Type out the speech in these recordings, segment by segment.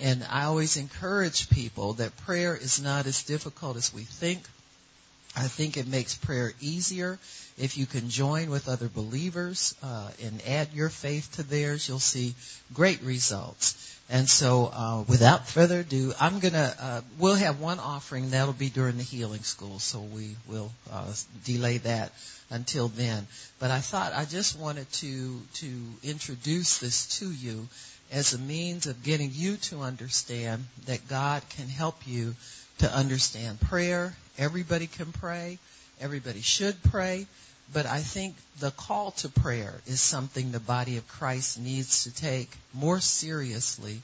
And I always encourage people that prayer is not as difficult as we think. I think it makes prayer easier if you can join with other believers uh, and add your faith to theirs. You'll see great results. And so, uh, without further ado, I'm gonna. Uh, we'll have one offering that'll be during the healing school, so we will uh, delay that until then. But I thought I just wanted to to introduce this to you as a means of getting you to understand that God can help you to understand prayer. Everybody can pray. Everybody should pray. But I think the call to prayer is something the body of Christ needs to take more seriously,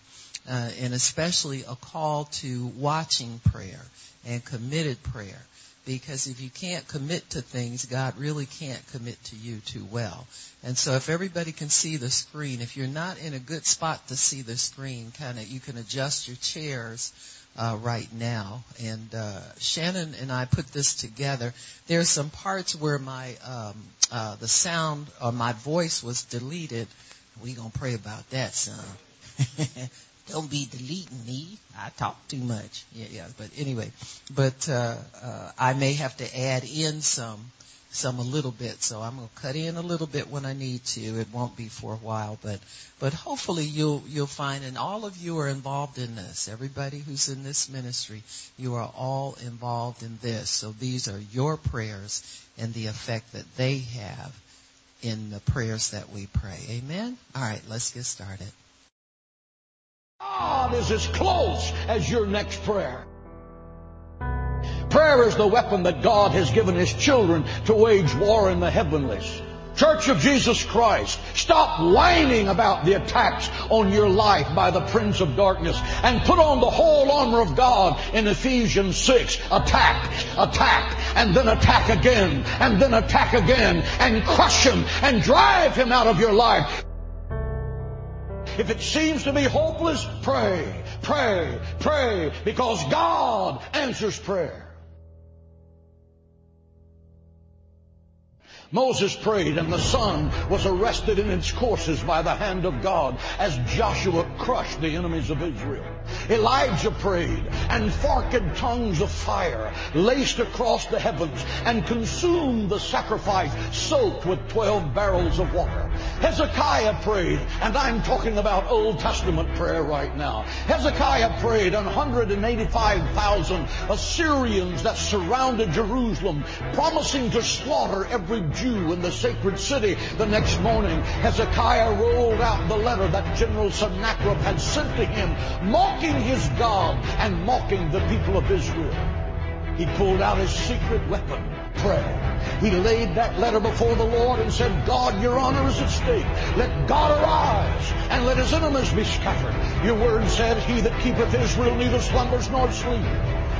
uh, and especially a call to watching prayer and committed prayer. Because if you can't commit to things, God really can't commit to you too well. And so if everybody can see the screen, if you're not in a good spot to see the screen, kind of you can adjust your chairs uh, right now. And uh, Shannon and I put this together. There's some parts where my um, uh, the sound or my voice was deleted. We gonna pray about that, son. Don't be deleting me. I talk too much. Yeah, yeah. But anyway, but uh, uh, I may have to add in some some a little bit. So I'm to cut in a little bit when I need to. It won't be for a while, but but hopefully you'll you'll find and all of you are involved in this. Everybody who's in this ministry, you are all involved in this. So these are your prayers and the effect that they have in the prayers that we pray. Amen. All right, let's get started. God is as close as your next prayer. Prayer is the weapon that God has given His children to wage war in the heavenlies. Church of Jesus Christ, stop whining about the attacks on your life by the Prince of Darkness and put on the whole armor of God in Ephesians 6. Attack, attack, and then attack again, and then attack again, and crush him and drive him out of your life. If it seems to be hopeless, pray, pray, pray, because God answers prayer. Moses prayed and the sun was arrested in its courses by the hand of God as Joshua crushed the enemies of Israel. Elijah prayed and forked tongues of fire laced across the heavens and consumed the sacrifice soaked with 12 barrels of water. Hezekiah prayed, and I'm talking about Old Testament prayer right now. Hezekiah prayed and 185,000 Assyrians that surrounded Jerusalem, promising to slaughter every Jew Jew in the sacred city the next morning, Hezekiah rolled out the letter that General Sennacherib had sent to him, mocking his God and mocking the people of Israel. He pulled out his secret weapon, prayer. He laid that letter before the Lord and said, God, your honor is at stake. Let God arise and let his enemies be scattered. Your word said, He that keepeth Israel neither slumbers nor sleep.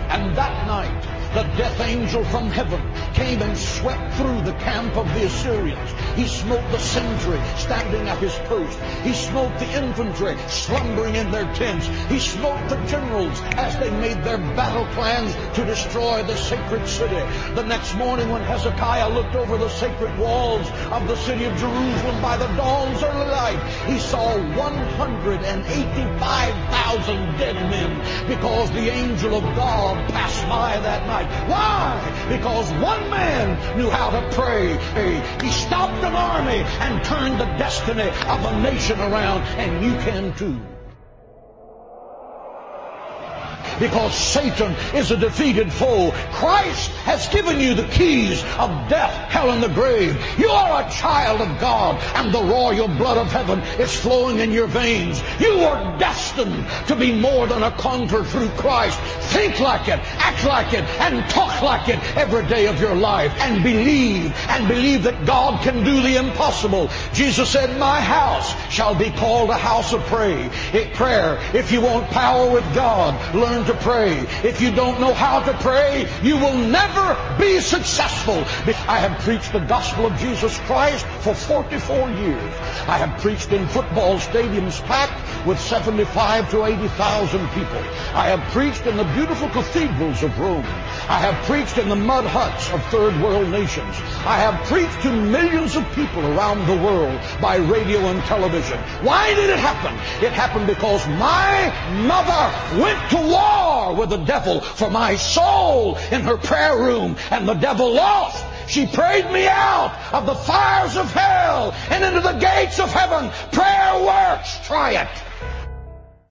And that night, the death angel from heaven came and swept through the camp of the Assyrians. He smote the sentry standing at his post. He smote the infantry slumbering in their tents. He smote the generals as they made their battle plans to destroy the sacred city. The next morning when Hezekiah looked over the sacred walls of the city of Jerusalem by the dawn's early light, he saw 185,000 dead men because the angel of God passed by that night. Why? Because one man knew how to pray. He stopped an army and turned the destiny of a nation around, and you can too because Satan is a defeated foe. Christ has given you the keys of death, hell, and the grave. You are a child of God, and the royal blood of heaven is flowing in your veins. You are destined to be more than a conqueror through Christ. Think like it, act like it, and talk like it every day of your life, and believe, and believe that God can do the impossible. Jesus said, My house shall be called a house of prayer. Prayer. If you want power with God, learn to pray. If you don't know how to pray, you will never be successful. I have preached the gospel of Jesus Christ for 44 years. I have preached in football stadiums packed with 75 to 80,000 people. I have preached in the beautiful cathedrals of Rome. I have preached in the mud huts of third world nations. I have preached to millions of people around the world by radio and television. Why did it happen? It happened because my mother went to war with the devil for my soul in her prayer room and the devil lost. She prayed me out of the fires of hell and into the gates of heaven. Prayer works. Try it.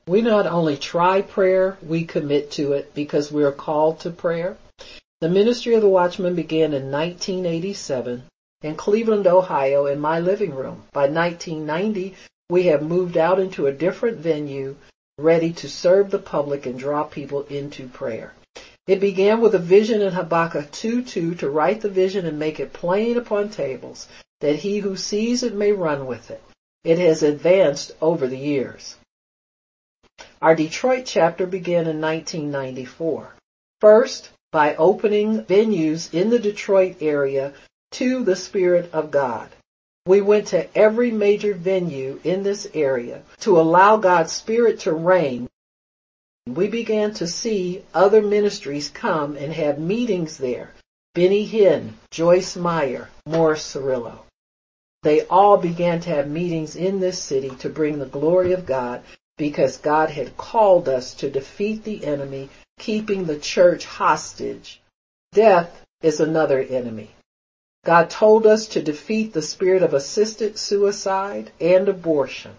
We not only try prayer, we commit to it because we are called to prayer. The ministry of the Watchman began in 1987 in Cleveland, Ohio in my living room. By 1990, we have moved out into a different venue ready to serve the public and draw people into prayer. It began with a vision in Habakkuk 2:2 to write the vision and make it plain upon tables, that he who sees it may run with it. It has advanced over the years. Our Detroit chapter began in 1994. First, by opening venues in the Detroit area to the Spirit of God. We went to every major venue in this area to allow God's Spirit to reign we began to see other ministries come and have meetings there. Benny Hinn, Joyce Meyer, Morris Cerullo. They all began to have meetings in this city to bring the glory of God because God had called us to defeat the enemy, keeping the church hostage. Death is another enemy. God told us to defeat the spirit of assisted suicide and abortion.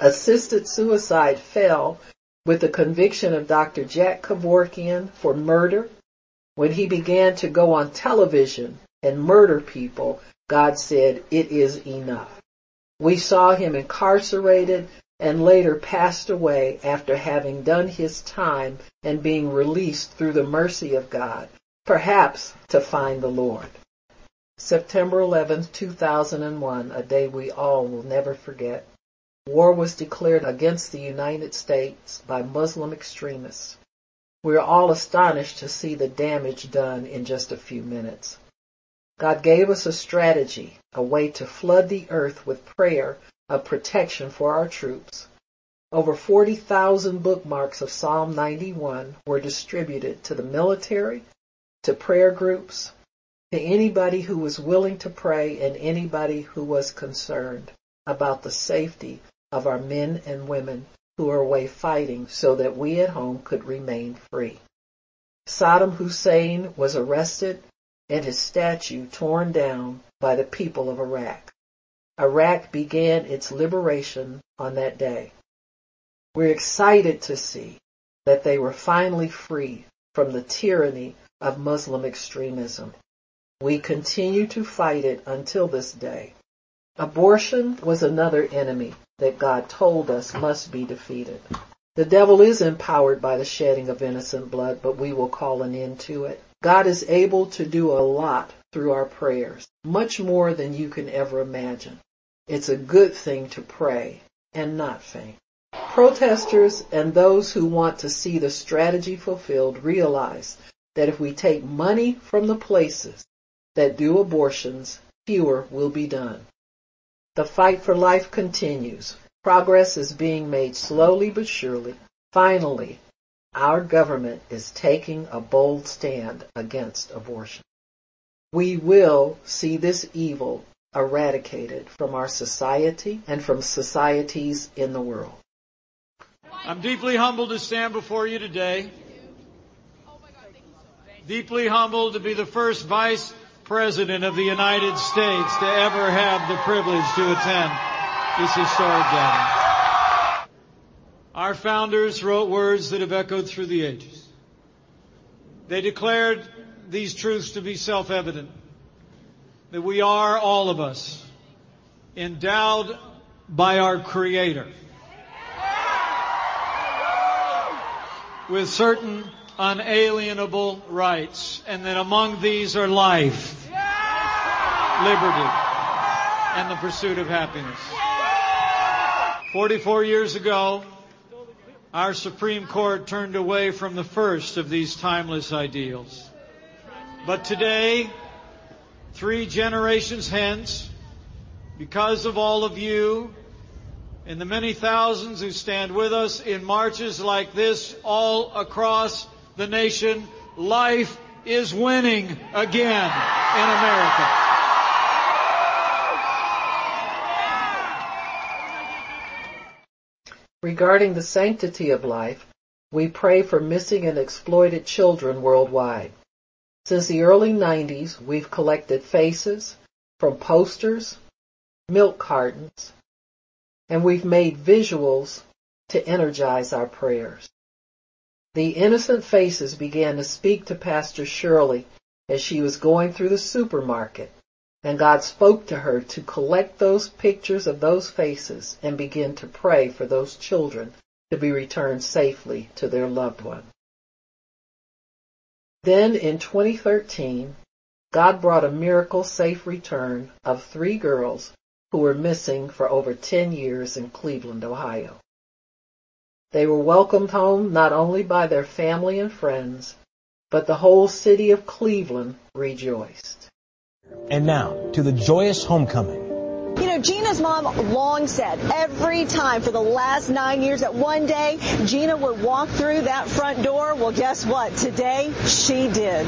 Assisted suicide fell with the conviction of Dr. Jack Kevorkian for murder, when he began to go on television and murder people, God said, it is enough. We saw him incarcerated and later passed away after having done his time and being released through the mercy of God, perhaps to find the Lord. September 11, 2001, a day we all will never forget. War was declared against the United States by Muslim extremists. We are all astonished to see the damage done in just a few minutes. God gave us a strategy, a way to flood the earth with prayer of protection for our troops. Over 40,000 bookmarks of Psalm 91 were distributed to the military, to prayer groups, to anybody who was willing to pray and anybody who was concerned about the safety of our men and women who are away fighting so that we at home could remain free. Saddam Hussein was arrested and his statue torn down by the people of Iraq. Iraq began its liberation on that day. We're excited to see that they were finally free from the tyranny of Muslim extremism. We continue to fight it until this day. Abortion was another enemy that God told us must be defeated. The devil is empowered by the shedding of innocent blood, but we will call an end to it. God is able to do a lot through our prayers, much more than you can ever imagine. It's a good thing to pray and not faint. Protesters and those who want to see the strategy fulfilled realize that if we take money from the places that do abortions, fewer will be done. The fight for life continues. Progress is being made slowly but surely. Finally, our government is taking a bold stand against abortion. We will see this evil eradicated from our society and from societies in the world. I'm deeply humbled to stand before you today. Deeply humbled to be the first vice President of the United States to ever have the privilege to attend this historic gathering. Our founders wrote words that have echoed through the ages. They declared these truths to be self-evident, that we are, all of us, endowed by our Creator with certain unalienable rights, and that among these are life, liberty, and the pursuit of happiness. 44 years ago, our Supreme Court turned away from the first of these timeless ideals. But today, three generations hence, because of all of you and the many thousands who stand with us in marches like this all across the nation, life is winning again in America. Regarding the sanctity of life, we pray for missing and exploited children worldwide. Since the early 90s, we've collected faces from posters, milk cartons, and we've made visuals to energize our prayers. The innocent faces began to speak to Pastor Shirley as she was going through the supermarket, and God spoke to her to collect those pictures of those faces and begin to pray for those children to be returned safely to their loved one. Then in 2013, God brought a miracle safe return of three girls who were missing for over 10 years in Cleveland, Ohio. They were welcomed home not only by their family and friends, but the whole city of Cleveland rejoiced. And now to the joyous homecoming. You know, Gina's mom long said every time for the last nine years that one day Gina would walk through that front door. Well, guess what? Today she did.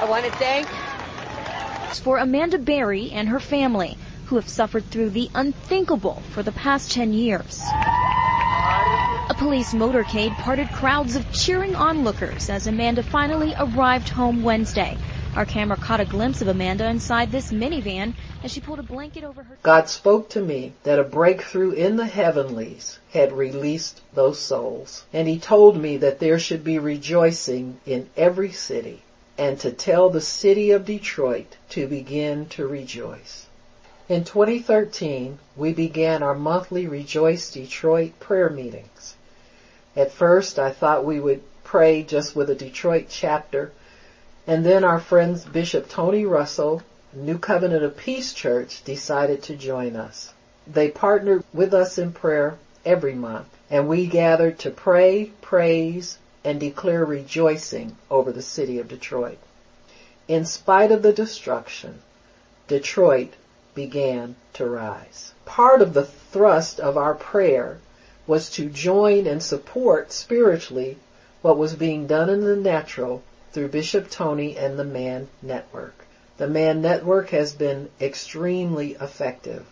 I want to thank for Amanda Berry and her family who have suffered through the unthinkable for the past 10 years. A police motorcade parted crowds of cheering onlookers as Amanda finally arrived home Wednesday. Our camera caught a glimpse of Amanda inside this minivan as she pulled a blanket over her. God spoke to me that a breakthrough in the heavenlies had released those souls. And he told me that there should be rejoicing in every city and to tell the city of Detroit to begin to rejoice. In 2013, we began our monthly Rejoice Detroit prayer meetings. At first, I thought we would pray just with a Detroit chapter, and then our friends Bishop Tony Russell, New Covenant of Peace Church, decided to join us. They partnered with us in prayer every month, and we gathered to pray, praise, and declare rejoicing over the city of Detroit. In spite of the destruction, Detroit began to rise. Part of the thrust of our prayer was to join and support spiritually what was being done in the natural through Bishop Tony and the MAN Network. The MAN Network has been extremely effective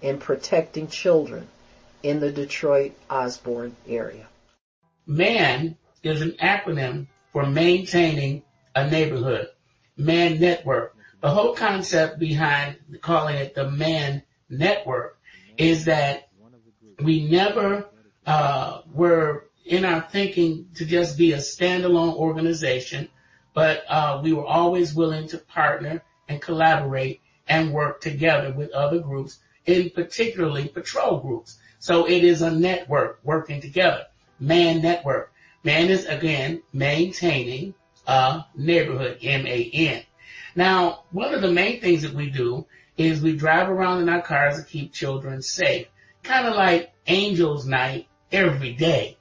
in protecting children in the Detroit Osborn area. MAN is an acronym for maintaining a neighborhood. MAN Network. The whole concept behind calling it the MAN Network is that we never uh, were in our thinking to just be a standalone organization, but uh, we were always willing to partner and collaborate and work together with other groups, in particularly patrol groups. So it is a network working together. MAN Network. Man is again maintaining a neighborhood, M-A-N. Now, one of the main things that we do is we drive around in our cars to keep children safe. Kind of like Angels Night every day.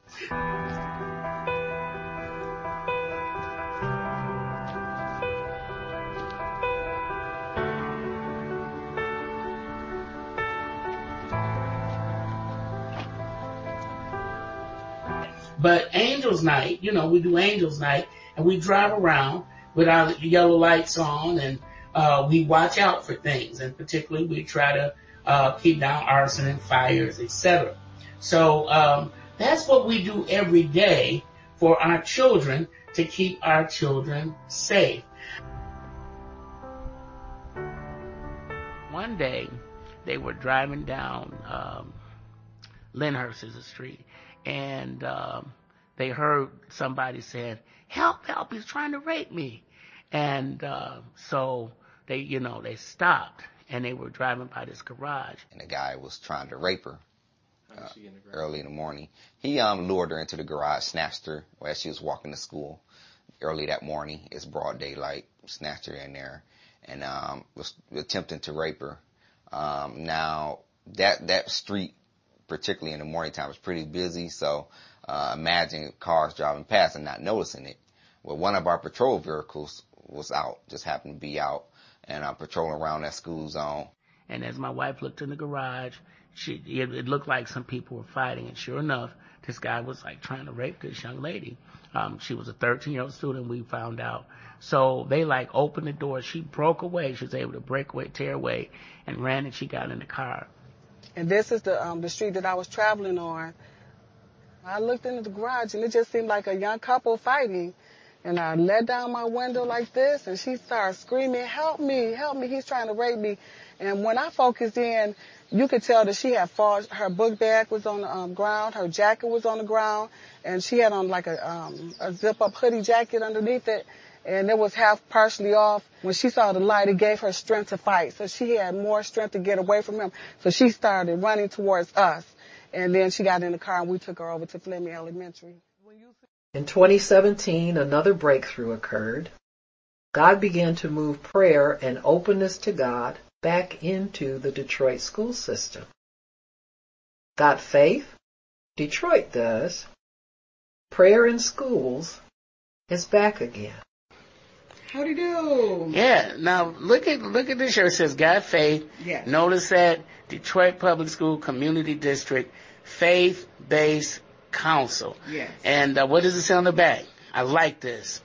But Angels Night, you know, we do Angels Night and we drive around with our yellow lights on and uh, we watch out for things and particularly we try to uh, keep down arson and fires, etc. So um, that's what we do every day for our children to keep our children safe. One day they were driving down um, Lyndhurst is the street and um, they heard somebody saying, "Help! Help! He's trying to rape me!" And uh, so they, you know, they stopped and they were driving by this garage. And the guy was trying to rape her uh, early in the morning. He um, lured her into the garage, snatched her as she was walking to school early that morning. It's broad daylight, snatched her in there, and um, was attempting to rape her. Um, now that that street particularly in the morning time, it's pretty busy. So uh, imagine cars driving past and not noticing it. Well, one of our patrol vehicles was out, just happened to be out, and I'm patrolling around that school zone. And as my wife looked in the garage, she it, it looked like some people were fighting, and sure enough, this guy was like trying to rape this young lady. Um, she was a 13 year old student, we found out. So they like opened the door. She broke away. She was able to break away, tear away, and ran and she got in the car. And this is the um, the street that I was traveling on. I looked into the garage and it just seemed like a young couple fighting. And I let down my window like this and she started screaming, help me, help me, he's trying to rape me. And when I focused in, you could tell that she had her book bag was on the um, ground, her jacket was on the ground, and she had on like a, um, a zip up hoodie jacket underneath it, and it was half partially off. When she saw the light, it gave her strength to fight. So she had more strength to get away from him. So she started running towards us. And then she got in the car and we took her over to Fleming Elementary. In 2017, another breakthrough occurred. God began to move prayer and openness to God back into the Detroit school system. Got faith? Detroit does. Prayer in schools is back again. How do you do? Yeah. Now look at look at this here. It says God faith. Yes. Notice that Detroit Public School Community District Faith Based Council. Yes. And uh, what does it say on the back? I like this.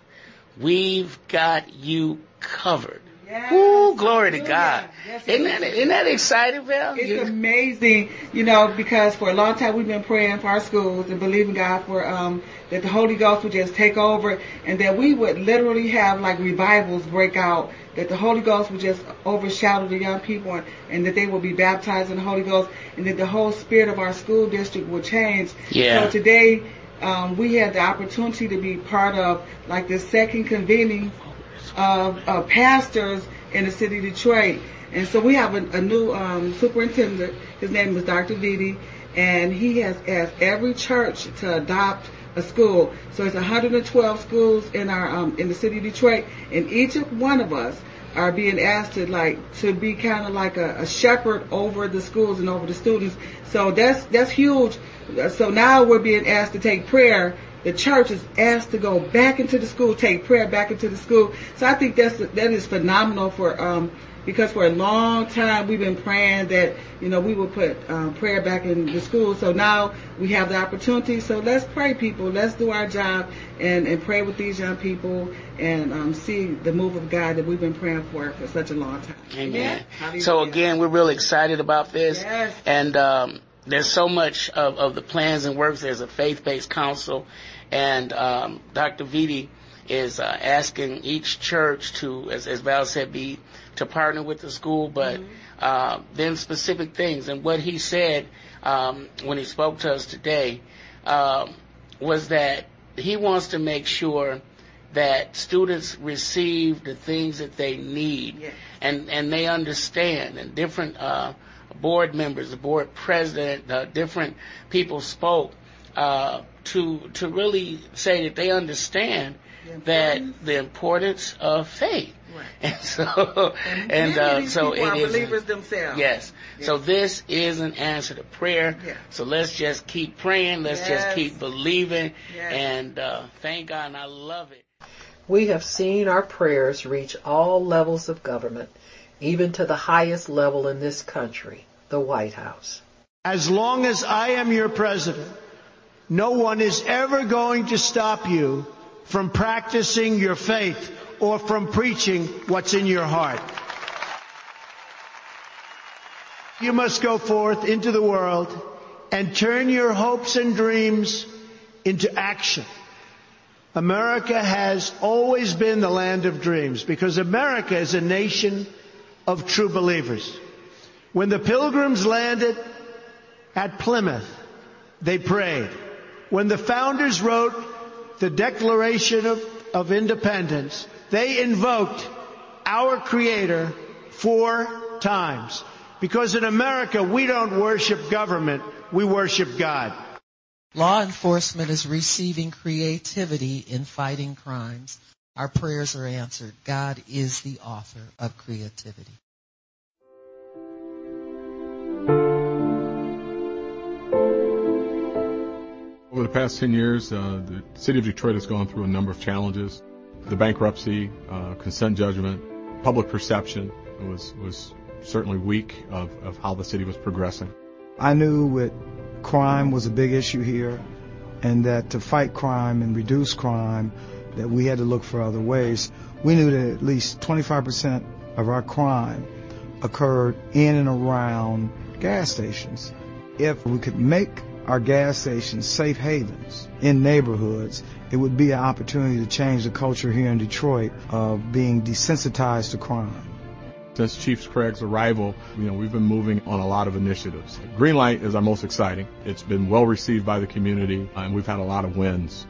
We've got you covered. Yes. Ooh, glory to God. Yes, isn't that isn't that exciting, Val? It's You- amazing, you know, because for a long time we've been praying for our schools and believing God for um, that the Holy Ghost would just take over and that we would literally have like revivals break out, that the Holy Ghost would just overshadow the young people and, and that they would be baptized in the Holy Ghost and that the whole spirit of our school district would change. Yeah. So today um, we had the opportunity to be part of like the second convening of, pastors in the city of Detroit. And so we have a, a new um, superintendent. His name is Dr. Vitti, and he has asked every church to adopt a school. So it's 112 schools in our um, in the city of Detroit, and each one of us are being asked to like to be kind of like a, a shepherd over the schools and over the students. So that's that's huge. So now we're being asked to take prayer the church is asked to go back into the school, take prayer back into the school. So I think that's that is phenomenal for um because for a long time we've been praying that you know we would put um, prayer back in the school. So now we have the opportunity. So let's pray, people. Let's do our job and and pray with these young people and um, see the move of God that we've been praying for for such a long time. Amen. Hallelujah. So again, we're really excited about this. Yes. And um, there's so much of, of the plans and works. There's a faith-based council, and um, Dr. Vitti is uh, asking each church to, as, as Val said, be to partner with the school, but uh, then specific things. And what he said um, when he spoke to us today um, was that he wants to make sure that students receive the things that they need Yes. and and they understand and different uh, board members the board president uh, different people spoke uh, to to really say that they understand The that importance. the importance of faith Right. and so and Many uh, so people it are is believers themselves. yes so this is an answer to prayer Yeah. so let's just keep praying let's just keep believing Yes. and uh, thank God and I love it We have seen our prayers reach all levels of government, even to the highest level in this country, the White House. As long as I am your president, no one is ever going to stop you from practicing your faith or from preaching what's in your heart. You must go forth into the world and turn your hopes and dreams into action. America has always been the land of dreams because America is a nation of true believers. When the pilgrims landed at Plymouth, they prayed. When the founders wrote the Declaration of, of Independence, they invoked our Creator four times. Because in America, we don't worship government, we worship God. Law enforcement is receiving creativity in fighting crimes. Our prayers are answered. God is the author of creativity. Over the past 10 years, uh, the city of Detroit has gone through a number of challenges. The bankruptcy, uh, consent judgment, public perception was was certainly weak of, of how the city was progressing. I knew that crime was a big issue here, and that to fight crime and reduce crime, that we had to look for other ways. We knew that at least 25% of our crime occurred in and around gas stations. If we could make our gas stations safe havens in neighborhoods, it would be an opportunity to change the culture here in Detroit of being desensitized to crime. Since Chief Craig's arrival, you know, we've been moving on a lot of initiatives. Greenlight is our most exciting. It's been well received by the community, and we've had a lot of wins.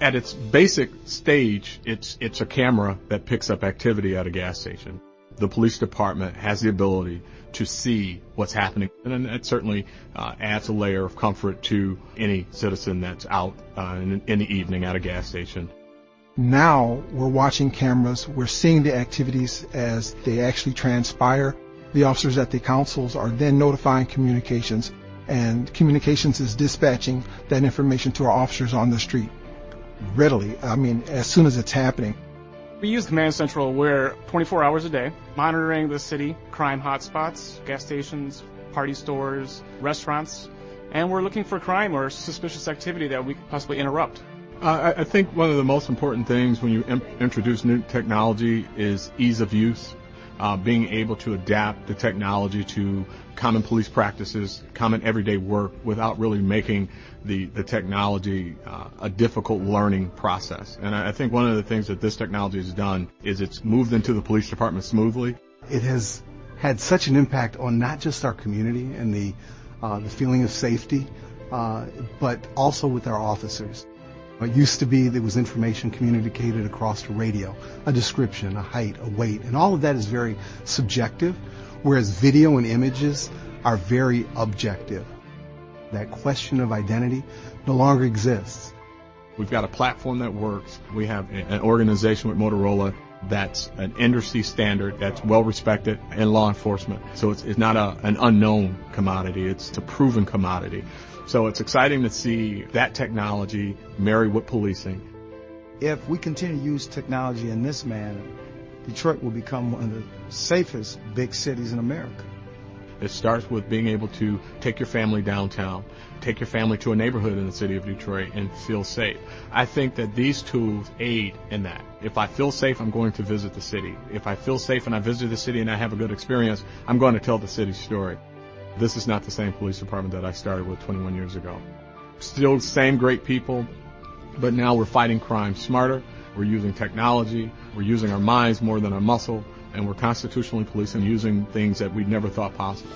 At its basic stage, it's it's a camera that picks up activity at a gas station. The police department has the ability to see what's happening, and that certainly uh, adds a layer of comfort to any citizen that's out uh, in, in the evening at a gas station. Now we're watching cameras, we're seeing the activities as they actually transpire. The officers at the councils are then notifying communications, and communications is dispatching that information to our officers on the street readily. I mean, as soon as it's happening. We use Command Central where 24 hours a day, monitoring the city, crime hotspots, gas stations, party stores, restaurants, and we're looking for crime or suspicious activity that we could possibly interrupt. Uh, I think one of the most important things when you introduce new technology is ease of use. Uh, being able to adapt the technology to common police practices, common everyday work, without really making the the technology uh, a difficult learning process. And I, I think one of the things that this technology has done is it's moved into the police department smoothly. It has had such an impact on not just our community and the uh, the feeling of safety, uh, but also with our officers. It used to be there was information communicated across the radio, a description, a height, a weight, and all of that is very subjective, whereas video and images are very objective. That question of identity no longer exists. We've got a platform that works. We have an organization with Motorola that's an industry standard that's well respected in law enforcement. So it's, it's not a, an unknown commodity. It's a proven commodity. So it's exciting to see that technology married with policing. If we continue to use technology in this manner, Detroit will become one of the safest big cities in America. It starts with being able to take your family downtown, take your family to a neighborhood in the city of Detroit and feel safe. I think that these tools aid in that. If I feel safe, I'm going to visit the city. If I feel safe and I visit the city and I have a good experience, I'm going to tell the city's story. This is not the same police department that I started with 21 years ago. Still same great people, but now we're fighting crime smarter. We're using technology. We're using our minds more than our muscle. And we're constitutionally policing using things that we never thought possible.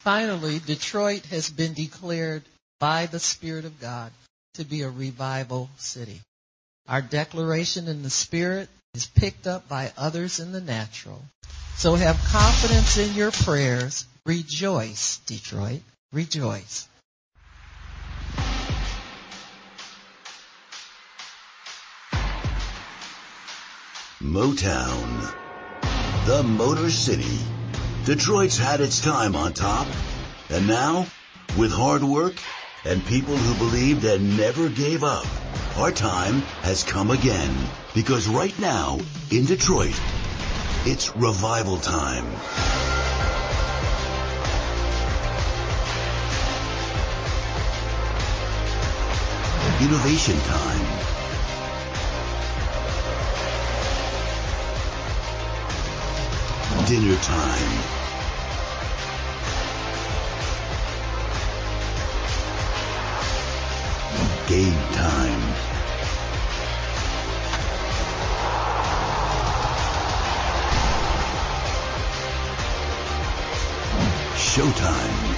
Finally, Detroit has been declared by the Spirit of God to be a revival city. Our declaration in the Spirit is picked up by others in the natural. So have confidence in your prayers Rejoice, Detroit. Rejoice. Motown. The Motor City. Detroit's had its time on top. And now, with hard work and people who believed and never gave up, our time has come again. Because right now, in Detroit, it's revival time. Innovation time. Dinner time. Game time. Showtime.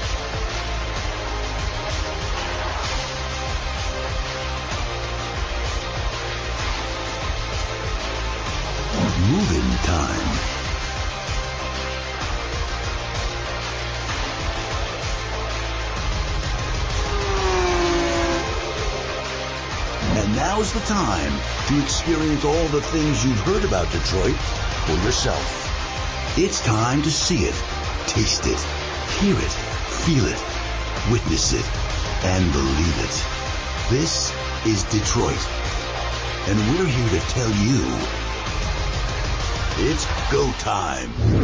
Time to experience all the things you've heard about Detroit for yourself. It's time to see it, taste it, hear it, feel it, witness it, and believe it. This is Detroit And we're here to tell you it's go time.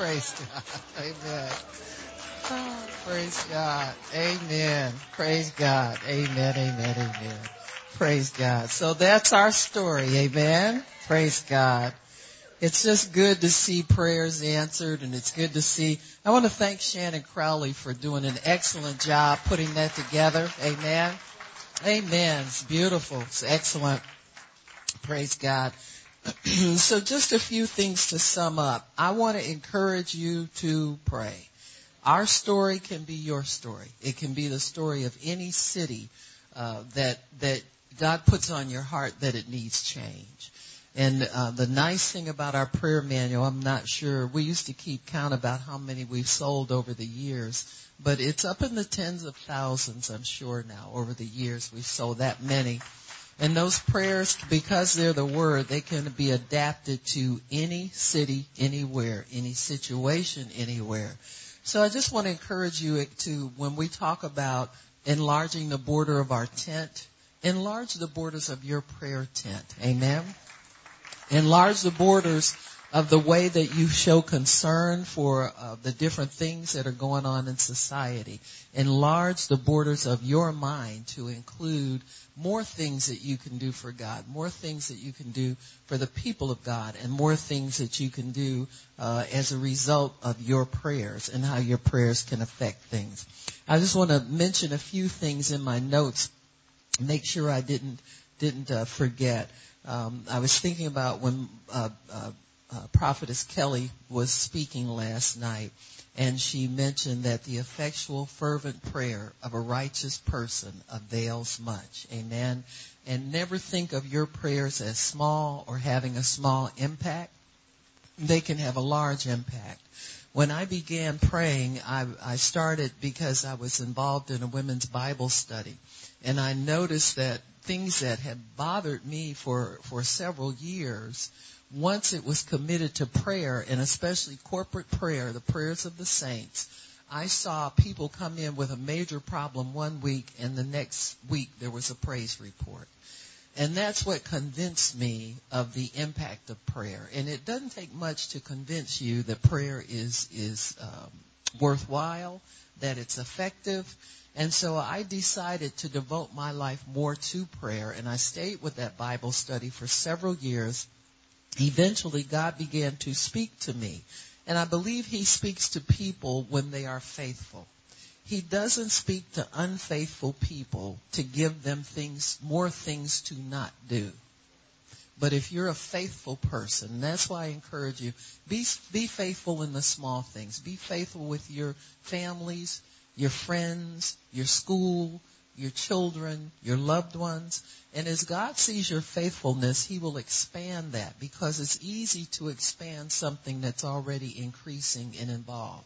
Praise God. Amen. Oh, praise God. Amen. Praise God. Amen. Amen. Amen. Praise God. So that's our story. Amen. Praise God. It's just good to see prayers answered and it's good to see. I want to thank Shannon Crowley for doing an excellent job putting that together. Amen. Amen. It's beautiful. It's excellent. Praise God. so just a few things to sum up. I want to encourage you to pray. Our story can be your story. It can be the story of any city uh, that that God puts on your heart that it needs change. And uh, the nice thing about our prayer manual, I'm not sure. We used to keep count about how many we've sold over the years, but it's up in the tens of thousands, I'm sure now. Over the years, we've sold that many. And those prayers, because they're the word, they can be adapted to any city, anywhere, any situation, anywhere. So I just want to encourage you to, when we talk about enlarging the border of our tent. Enlarge the borders of your prayer tent. Amen. Enlarge the borders of the way that you show concern for uh, the different things that are going on in society. Enlarge the borders of your mind to include more things that you can do for God, more things that you can do for the people of God, and more things that you can do uh, as a result of your prayers and how your prayers can affect things. I just want to mention a few things in my notes. Make sure I didn't didn't uh, forget. Um, I was thinking about when uh, uh, uh, prophetess Kelly was speaking last night, and she mentioned that the effectual, fervent prayer of a righteous person avails much. Amen. And never think of your prayers as small or having a small impact. They can have a large impact. When I began praying, I, I started because I was involved in a women's Bible study. And I noticed that things that had bothered me for, for several years once it was committed to prayer and especially corporate prayer, the prayers of the saints, I saw people come in with a major problem one week and the next week there was a praise report. And that's what convinced me of the impact of prayer. And it doesn't take much to convince you that prayer is, is um, worthwhile, that it's effective. And so I decided to devote my life more to prayer and I stayed with that Bible study for several years eventually God began to speak to me. And I believe he speaks to people when they are faithful. He doesn't speak to unfaithful people to give them things, more things to not do. But if you're a faithful person, that's why I encourage you, be, be faithful in the small things. Be faithful with your families, your friends, your school, your children, your loved ones. And as God sees your faithfulness, He will expand that because it's easy to expand something that's already increasing and involved.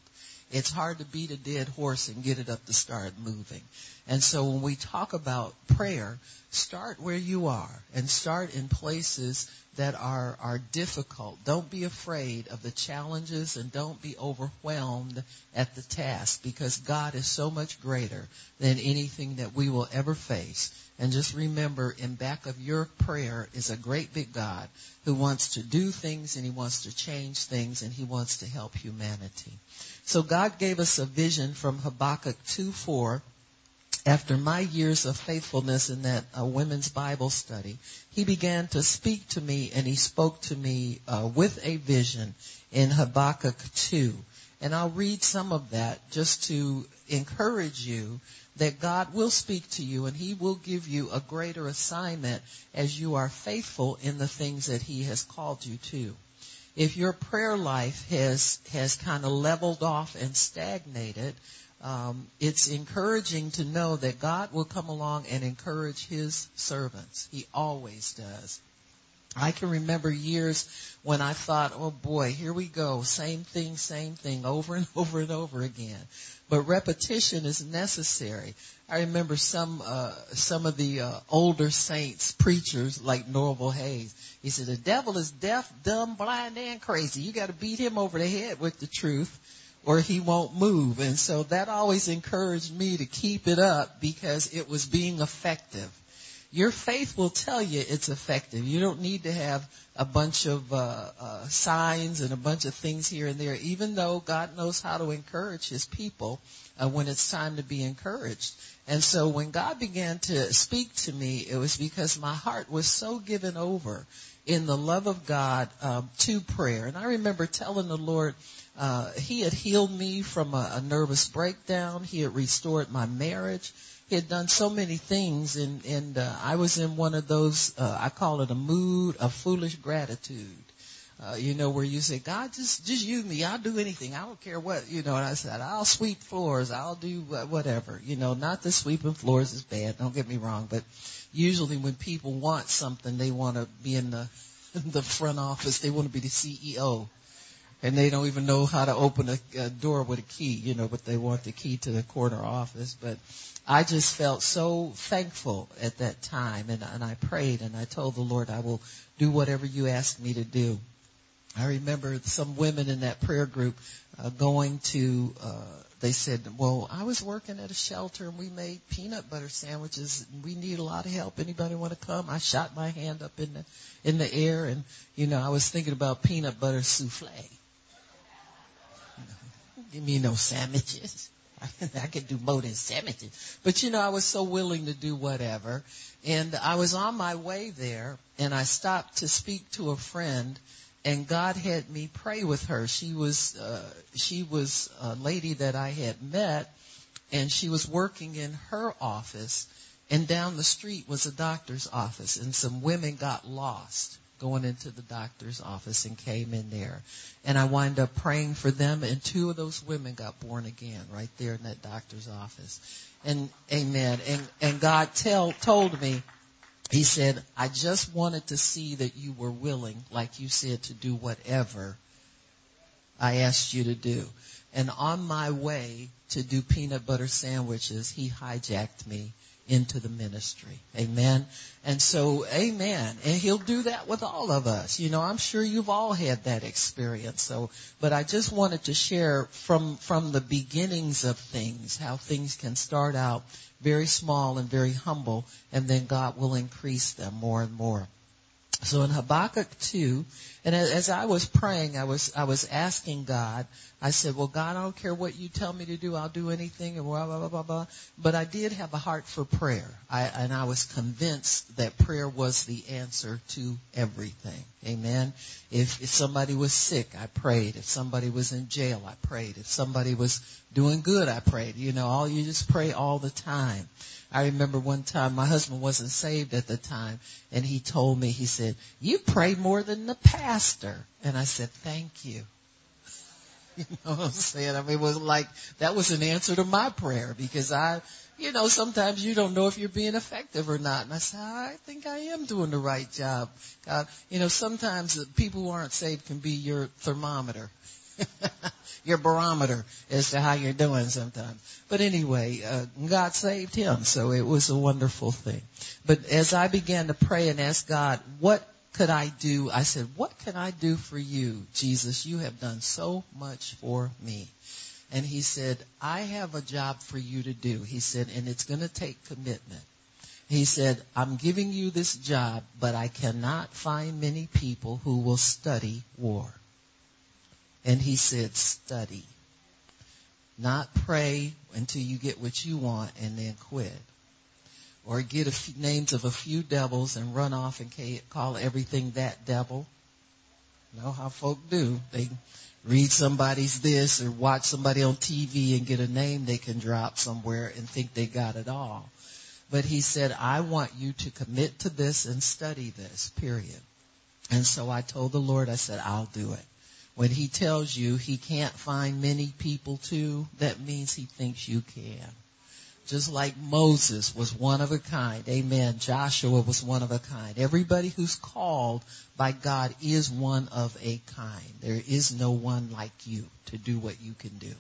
It's hard to beat a dead horse and get it up to start moving. And so when we talk about prayer, start where you are and start in places that are, are difficult. Don't be afraid of the challenges and don't be overwhelmed at the task because God is so much greater than anything that we will ever face. And just remember in back of your prayer is a great big God who wants to do things and he wants to change things and he wants to help humanity. So God gave us a vision from Habakkuk 2:4. after my years of faithfulness in that uh, women's Bible study, he began to speak to me and he spoke to me uh, with a vision in Habakkuk 2. And I'll read some of that just to encourage you that God will speak to you and he will give you a greater assignment as you are faithful in the things that he has called you to. If your prayer life has, has kind of leveled off and stagnated, um, it's encouraging to know that God will come along and encourage His servants. He always does. I can remember years when I thought, oh boy, here we go, same thing, same thing, over and over and over again. But repetition is necessary. I remember some uh, some of the uh, older saints preachers like Norval Hayes. He said the devil is deaf, dumb, blind, and crazy. You got to beat him over the head with the truth or he won't move. And so that always encouraged me to keep it up because it was being effective. Your faith will tell you it's effective. You don't need to have a bunch of uh, uh, signs and a bunch of things here and there, even though God knows how to encourage His people uh, when it's time to be encouraged. And so when God began to speak to me, it was because my heart was so given over in the love of God um, to prayer. And I remember telling the Lord, uh, he had healed me from a, a nervous breakdown. He had restored my marriage. He had done so many things, and and uh, I was in one of those. Uh, I call it a mood of foolish gratitude. Uh, you know, where you say, God, just just use me. I'll do anything. I don't care what. You know, and I said, I'll sweep floors. I'll do whatever. You know, not that sweeping floors is bad. Don't get me wrong, but usually when people want something, they want to be in the in the front office. They want to be the CEO and they don't even know how to open a, a door with a key, you know, but they want the key to the corner office. But I just felt so thankful at that time, and, and I prayed and I told the Lord, I will do whatever you ask me to do. I remember some women in that prayer group uh, going to. Uh, they said, "Well, I was working at a shelter and we made peanut butter sandwiches. and We need a lot of help. Anybody want to come?" I shot my hand up in the in the air, and you know, I was thinking about peanut butter souffle. Give me no sandwiches. I could do more than sandwiches. But you know, I was so willing to do whatever. And I was on my way there and I stopped to speak to a friend and God had me pray with her. She was, uh, she was a lady that I had met and she was working in her office and down the street was a doctor's office and some women got lost going into the doctor's office and came in there. And I wind up praying for them and two of those women got born again right there in that doctor's office. And amen. And, and God tell, told me, he said, I just wanted to see that you were willing, like you said, to do whatever I asked you to do. And on my way to do peanut butter sandwiches, he hijacked me into the ministry. Amen. And so, amen. And he'll do that with all of us. You know, I'm sure you've all had that experience. So, but I just wanted to share from, from the beginnings of things, how things can start out very small and very humble, and then God will increase them more and more. So in Habakkuk 2, and as I was praying, I was, I was asking God, I said, well, God, I don't care what you tell me to do. I'll do anything and blah, blah, blah, blah, blah. But I did have a heart for prayer. I, and I was convinced that prayer was the answer to everything. Amen. If, if somebody was sick, I prayed. If somebody was in jail, I prayed. If somebody was doing good, I prayed. You know, all, you just pray all the time. I remember one time my husband wasn't saved at the time and he told me, he said, you pray more than the pastor. And I said, thank you. You know what I'm saying? I mean, it was like, that was an answer to my prayer because I, you know, sometimes you don't know if you're being effective or not. And I said, I think I am doing the right job. God, you know, sometimes people who aren't saved can be your thermometer. your barometer as to how you're doing sometimes. But anyway, uh, God saved him, so it was a wonderful thing. But as I began to pray and ask God, what could I do? I said, what can I do for you, Jesus? You have done so much for me. And he said, I have a job for you to do. He said, and it's going to take commitment. He said, I'm giving you this job, but I cannot find many people who will study war. And he said, study. Not pray until you get what you want and then quit. Or get a few names of a few devils and run off and call everything that devil. You know how folk do. They read somebody's this or watch somebody on TV and get a name they can drop somewhere and think they got it all. But he said, I want you to commit to this and study this, period. And so I told the Lord, I said, I'll do it. When he tells you he can't find many people to, that means he thinks you can. Just like Moses was one of a kind. Amen. Joshua was one of a kind. Everybody who's called by God is one of a kind. There is no one like you to do what you can do.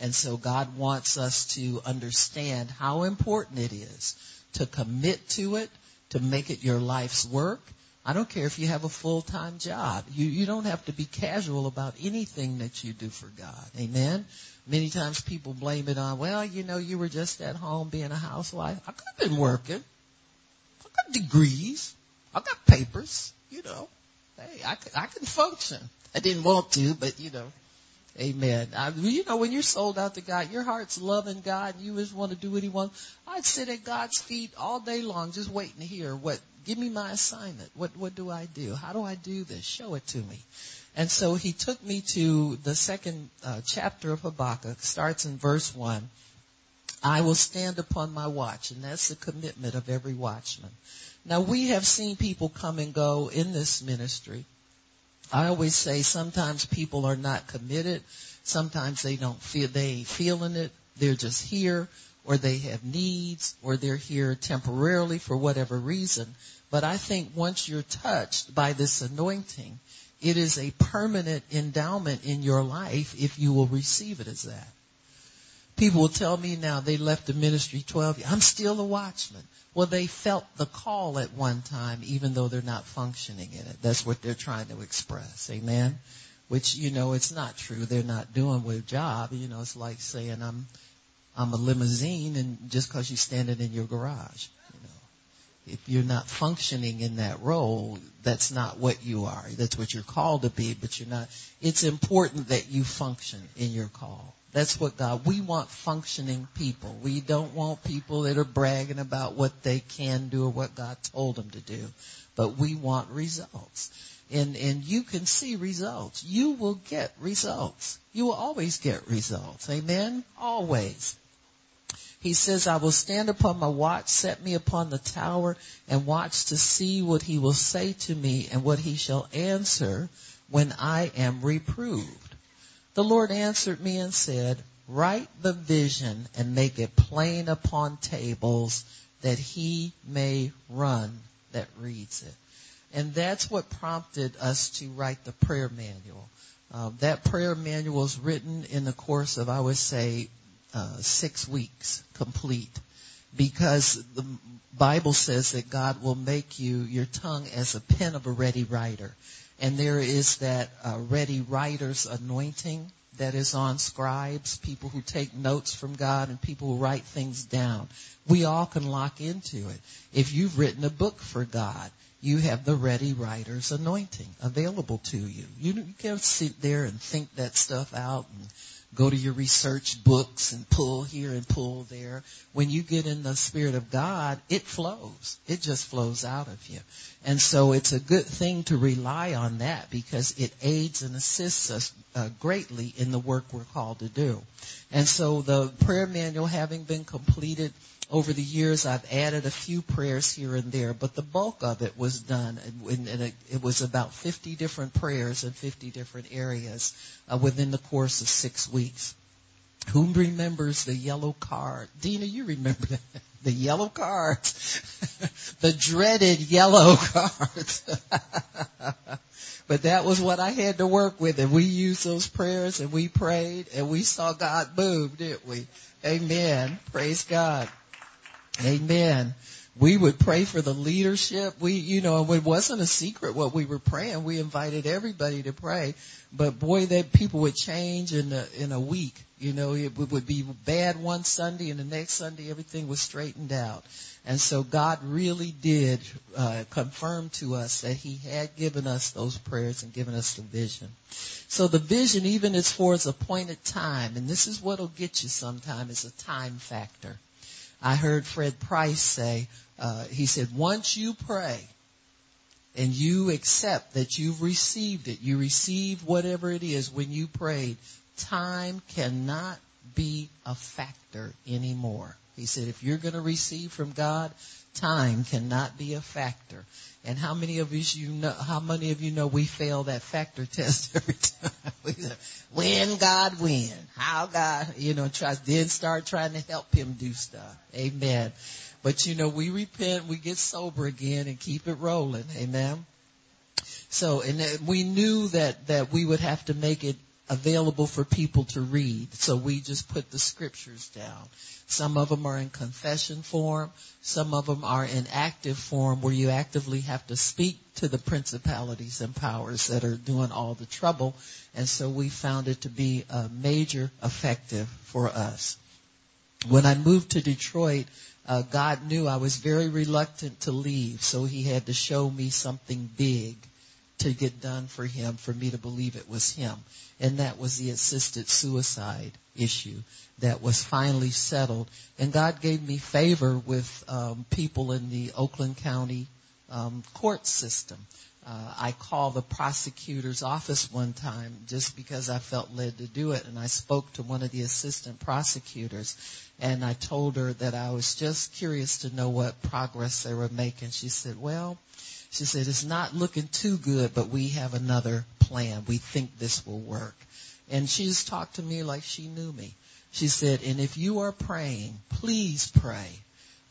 And so God wants us to understand how important it is to commit to it, to make it your life's work, I don't care if you have a full-time job. You, you don't have to be casual about anything that you do for God. Amen? Many times people blame it on, well, you know, you were just at home being a housewife. I could have been working. I got degrees. I got papers, you know. Hey, I, could, I can function. I didn't want to, but you know. Amen. I, you know, when you're sold out to God, your heart's loving God, and you just want to do what He wants. I'd sit at God's feet all day long, just waiting to hear what Give me my assignment. What, what do I do? How do I do this? Show it to me. And so he took me to the second uh, chapter of Habakkuk, starts in verse 1. I will stand upon my watch, and that's the commitment of every watchman. Now we have seen people come and go in this ministry. I always say sometimes people are not committed. Sometimes they don't feel, they ain't feeling it. They're just here or they have needs or they're here temporarily for whatever reason. But I think once you're touched by this anointing, it is a permanent endowment in your life if you will receive it as that. People will tell me now they left the ministry 12 years. I'm still a watchman. Well, they felt the call at one time, even though they're not functioning in it. That's what they're trying to express. Amen. Which, you know, it's not true. They're not doing their job. You know, it's like saying I'm, I'm a limousine and just cause you're standing in your garage. You know, if you're not functioning in that role, that's not what you are. That's what you're called to be, but you're not. It's important that you function in your call. That's what God, we want functioning people. We don't want people that are bragging about what they can do or what God told them to do. But we want results. And, and you can see results. You will get results. You will always get results. Amen? Always. He says, I will stand upon my watch, set me upon the tower, and watch to see what he will say to me and what he shall answer when I am reproved. The Lord answered me and said, write the vision and make it plain upon tables that he may run that reads it. And that's what prompted us to write the prayer manual. Uh, that prayer manual was written in the course of, I would say, uh, six weeks complete because the Bible says that God will make you your tongue as a pen of a ready writer. And there is that uh, ready writer's anointing that is on scribes, people who take notes from God and people who write things down. We all can lock into it. If you've written a book for God, you have the ready writer's anointing available to you. You, you can't sit there and think that stuff out and go to your research books and pull here and pull there. When you get in the Spirit of God, it flows. It just flows out of you. And so it's a good thing to rely on that because it aids and assists us uh, greatly in the work we're called to do. And so the prayer manual having been completed, over the years I've added a few prayers here and there, but the bulk of it was done and, it, was about 50 different prayers in 50 different areas uh, within the course of six weeks. Who remembers the yellow card? Dina, you remember that? The yellow cards. the dreaded yellow cards. but that was what I had to work with and we used those prayers and we prayed and we saw God move, didn't we? Amen. Praise God. Amen. We would pray for the leadership. We, you know, it wasn't a secret what we were praying. We invited everybody to pray. But boy, that people would change in a, in a week. You know, it would be bad one Sunday and the next Sunday everything was straightened out. And so God really did uh, confirm to us that He had given us those prayers and given us the vision. So the vision, even as for its appointed time, and this is what'll get you sometime, is a time factor. I heard Fred Price say, uh, he said, once you pray and you accept that you've received it, you receive whatever it is when you prayed, time cannot be a factor anymore. He said, if you're going to receive from God, time cannot be a factor. And how many of us you know, how many of you know we fail that factor test every time? when God win? How God, you know, tries, then start trying to help him do stuff. Amen. But you know, we repent, we get sober again and keep it rolling. Amen. So, and we knew that, that we would have to make it available for people to read. So we just put the scriptures down. Some of them are in confession form. Some of them are in active form where you actively have to speak to the principalities and powers that are doing all the trouble. And so we found it to be a major effective for us. When I moved to Detroit, uh, God knew I was very reluctant to leave, so he had to show me something big to get done for him for me to believe it was him. And that was the assisted suicide issue that was finally settled. And God gave me favor with um, people in the Oakland County um, court system. Uh, I called the prosecutor's office one time just because I felt led to do it, and I spoke to one of the assistant prosecutors, and I told her that I was just curious to know what progress they were making. She said, "Well," she said, "it's not looking too good, but we have another plan. We think this will work." And she just talked to me like she knew me. She said, and if you are praying, please pray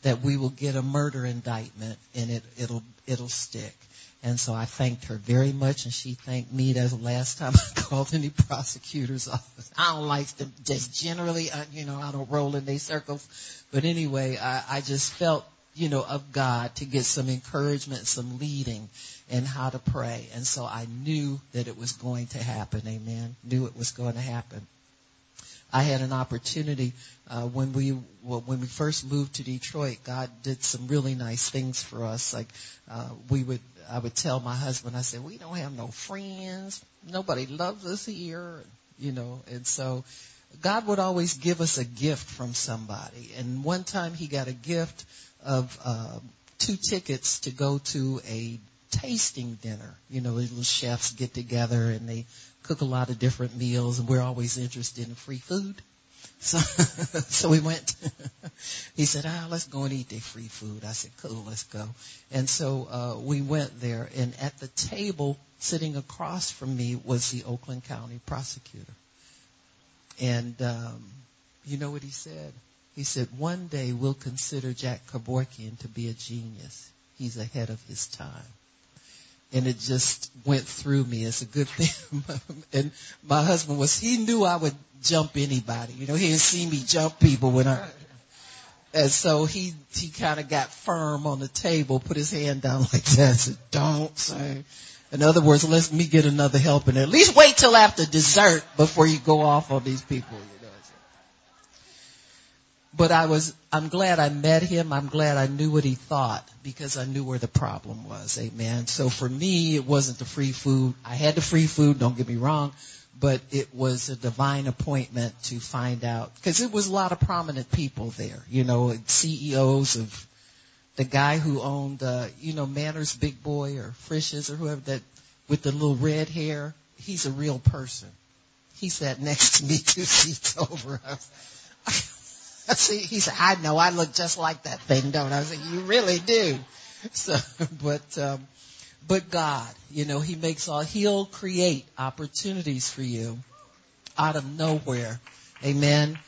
that we will get a murder indictment and it, it'll, it'll stick. And so I thanked her very much, and she thanked me. That's the last time I called any prosecutor's office. I don't like them just generally, uh, you know, I don't roll in their circles. But anyway, I, I just felt, you know, of God to get some encouragement, some leading in how to pray. And so I knew that it was going to happen. Amen. Knew it was going to happen. I had an opportunity uh, when we well, when we first moved to Detroit. God did some really nice things for us. Like uh, we would I would tell my husband, I said, we don't have no friends. Nobody loves us here, you know, and so God would always give us a gift from somebody. And one time he got a gift of, uh, two tickets to go to a tasting dinner. You know, little chefs get together and they cook a lot of different meals and we're always interested in free food. So, so we went. he said, "Ah, let's go and eat the free food." I said, "Cool, let's go." And so uh, we went there, and at the table sitting across from me was the Oakland County prosecutor. And um, you know what he said? He said, "One day we'll consider Jack Kevorkian to be a genius. He's ahead of his time." and it just went through me. It's a good thing. and my husband was, he knew I would jump anybody. You know, he had seen me jump people when I, and so he, he kind of got firm on the table, put his hand down like that, said, don't say. In other words, let me get another helping. At least wait till after dessert before you go off on these people. But I was, I'm glad I met him. I'm glad I knew what he thought because I knew where the problem was. Amen. So for me, it wasn't the free food. I had the free food. Don't get me wrong but it was a divine appointment to find out because it was a lot of prominent people there, you know, CEOs of the guy who owned, uh, you know, Manners Big Boy or Frisch's or whoever that with the little red hair. He's a real person. He sat next to me two seats over. I see, he said, I know I look just like that thing, don't I? I said, you really do. So, but, um, but God, you know, He makes all, He'll create opportunities for you out of nowhere. Amen.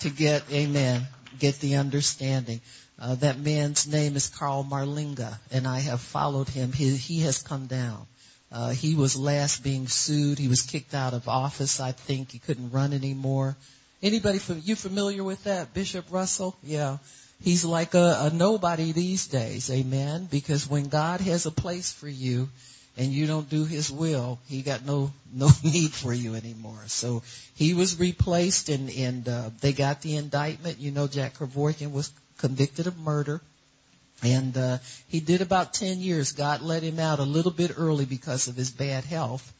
To get, amen, get the understanding. Uh, that man's name is Carl Marlinga, and I have followed him. He, he has come down. Uh, he was last being sued. He was kicked out of office. I think he couldn't run anymore. Anybody, you familiar with that, Bishop Russell? Yeah. He's like a, a nobody these days, amen. Because when God has a place for you and you don't do His will, He got no no need for you anymore. So he was replaced, and and uh, they got the indictment. You know, Jack Kevorkian was convicted of murder. And uh, he did about 10 years. God let him out a little bit early because of his bad health.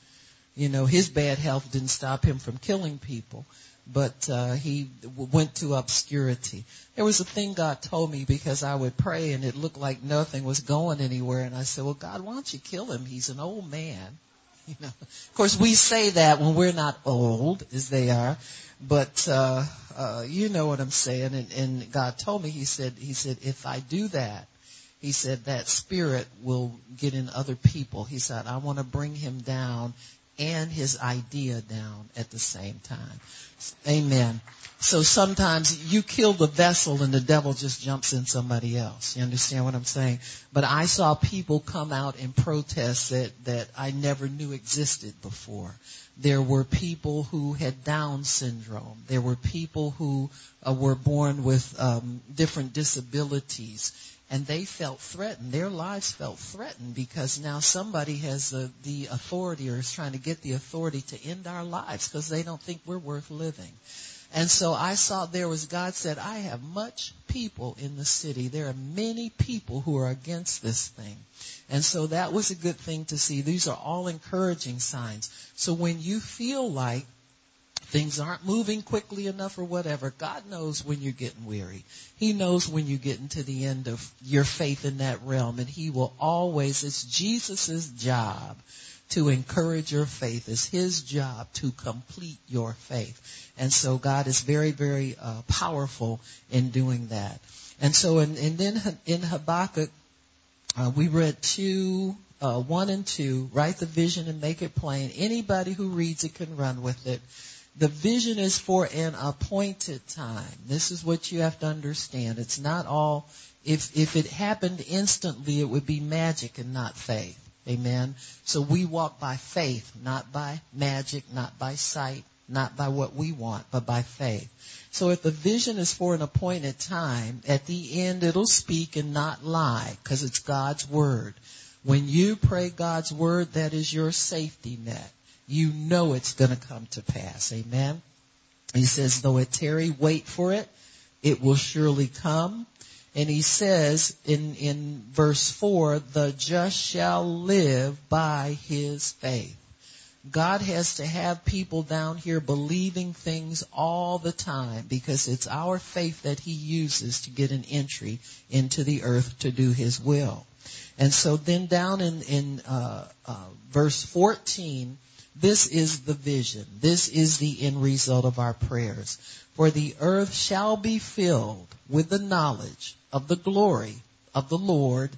You know, his bad health didn't stop him from killing people but uh, he went to obscurity. There was a thing God told me because I would pray and it looked like nothing was going anywhere, and I said, "Well, God, why don't you kill him? He's an old man." You know, of course, we say that when we're not old as they are, but uh, uh, you know what I'm saying. And, and God told me, He said, He said, if I do that, He said that spirit will get in other people. He said, I want to bring him down and his idea down at the same time. Amen. So sometimes you kill the vessel and the devil just jumps in somebody else. You understand what I'm saying? But I saw people come out and protest that, that I never knew existed before. There were people who had Down syndrome. There were people who uh, were born with um, different disabilities and they felt threatened. Their lives felt threatened because now somebody has the, the authority or is trying to get the authority to end our lives because they don't think we're worth living. And so I saw there was, God said, I have much people in the city. There are many people who are against this thing. And so that was a good thing to see. These are all encouraging signs. So when you feel like things aren't moving quickly enough or whatever, God knows when you're getting weary. He knows when you're getting to the end of your faith in that realm and he will always, it's Jesus' job to encourage your faith. It's his job to complete your faith. And so God is very, very uh, powerful in doing that. And so in, and then in Habakkuk, uh, we read two, uh, one and two, write the vision and make it plain. Anybody who reads it can run with it. The vision is for an appointed time. This is what you have to understand. It's not all, if, if it happened instantly, it would be magic and not faith. Amen. So we walk by faith, not by magic, not by sight, not by what we want, but by faith. So if the vision is for an appointed time, at the end it'll speak and not lie, because it's God's word. When you pray God's word, that is your safety net you know it's going to come to pass. Amen. He says, though it tarry, wait for it. It will surely come. And he says in, in verse four, the just shall live by his faith. God has to have people down here believing things all the time because it's our faith that he uses to get an entry into the earth to do his will. And so then down in, in uh, uh, verse 14, this is the vision. This is the end result of our prayers. For the earth shall be filled with the knowledge of the glory of the Lord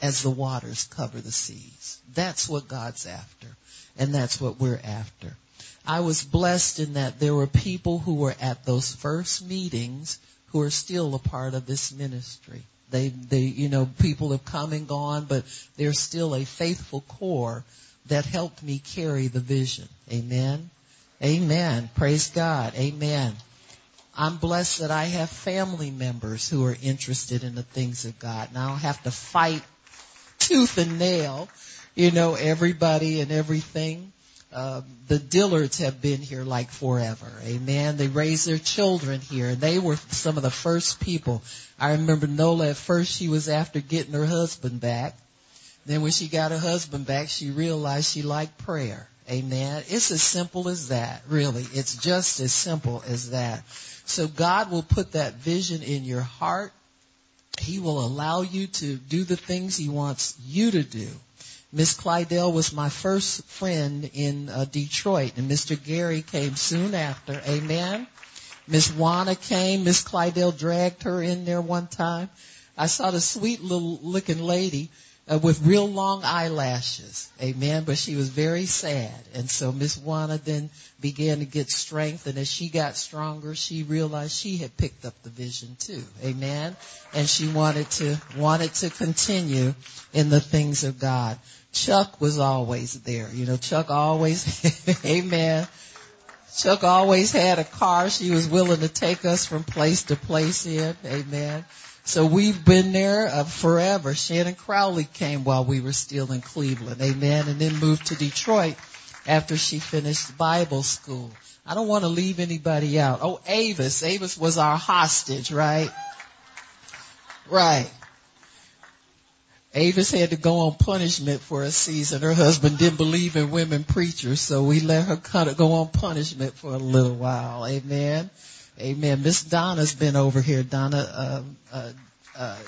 as the waters cover the seas. That's what God's after. And that's what we're after. I was blessed in that there were people who were at those first meetings who are still a part of this ministry. They, they, you know, people have come and gone, but there's still a faithful core that helped me carry the vision. Amen. Amen. Praise God. Amen. I'm blessed that I have family members who are interested in the things of God. And I don't have to fight tooth and nail, you know, everybody and everything. Uh, the Dillards have been here like forever. Amen. They raised their children here. and They were some of the first people. I remember Nola at first she was after getting her husband back. Then when she got her husband back, she realized she liked prayer. Amen. It's as simple as that, really. It's just as simple as that. So God will put that vision in your heart. He will allow you to do the things He wants you to do. Miss Clydell was my first friend in uh, Detroit, and Mr. Gary came soon after. Amen. Miss Juana came. Miss Clydell dragged her in there one time. I saw the sweet little looking lady uh, with real long eyelashes. Amen. But she was very sad. And so Miss Juana then began to get strength. And as she got stronger, she realized she had picked up the vision too. Amen. And she wanted to, wanted to continue in the things of God. Chuck was always there. You know, Chuck always, amen. Chuck always had a car she was willing to take us from place to place in. Amen. So we've been there uh, forever. Shannon Crowley came while we were still in Cleveland. Amen. And then moved to Detroit after she finished Bible school. I don't want to leave anybody out. Oh, Avis. Avis was our hostage, right? Right. Avis had to go on punishment for a season. Her husband didn't believe in women preachers, so we let her kind of go on punishment for a little while. Amen. Amen. Miss Donna's been over here. Donna, uh, uh, uh,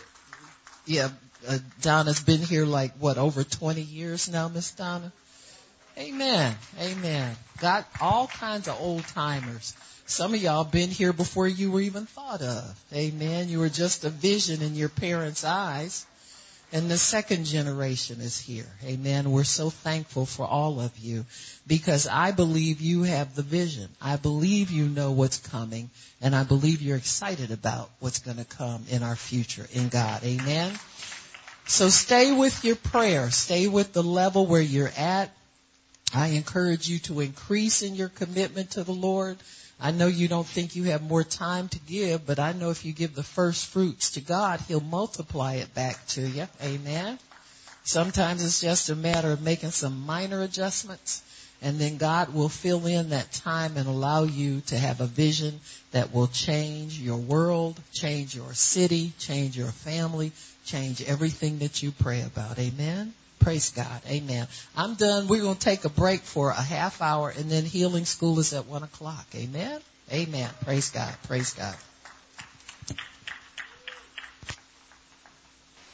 yeah, uh, Donna's been here like what over 20 years now, Miss Donna. Amen. Amen. Got all kinds of old timers. Some of y'all been here before you were even thought of. Amen. You were just a vision in your parents' eyes. And the second generation is here. Amen. We're so thankful for all of you because I believe you have the vision. I believe you know what's coming and I believe you're excited about what's going to come in our future in God. Amen. So stay with your prayer. Stay with the level where you're at. I encourage you to increase in your commitment to the Lord. I know you don't think you have more time to give, but I know if you give the first fruits to God, He'll multiply it back to you. Amen. Sometimes it's just a matter of making some minor adjustments and then God will fill in that time and allow you to have a vision that will change your world, change your city, change your family, change everything that you pray about. Amen. Praise God. Amen. I'm done. We're going to take a break for a half hour and then healing school is at one o'clock. Amen. Amen. Praise God. Praise God.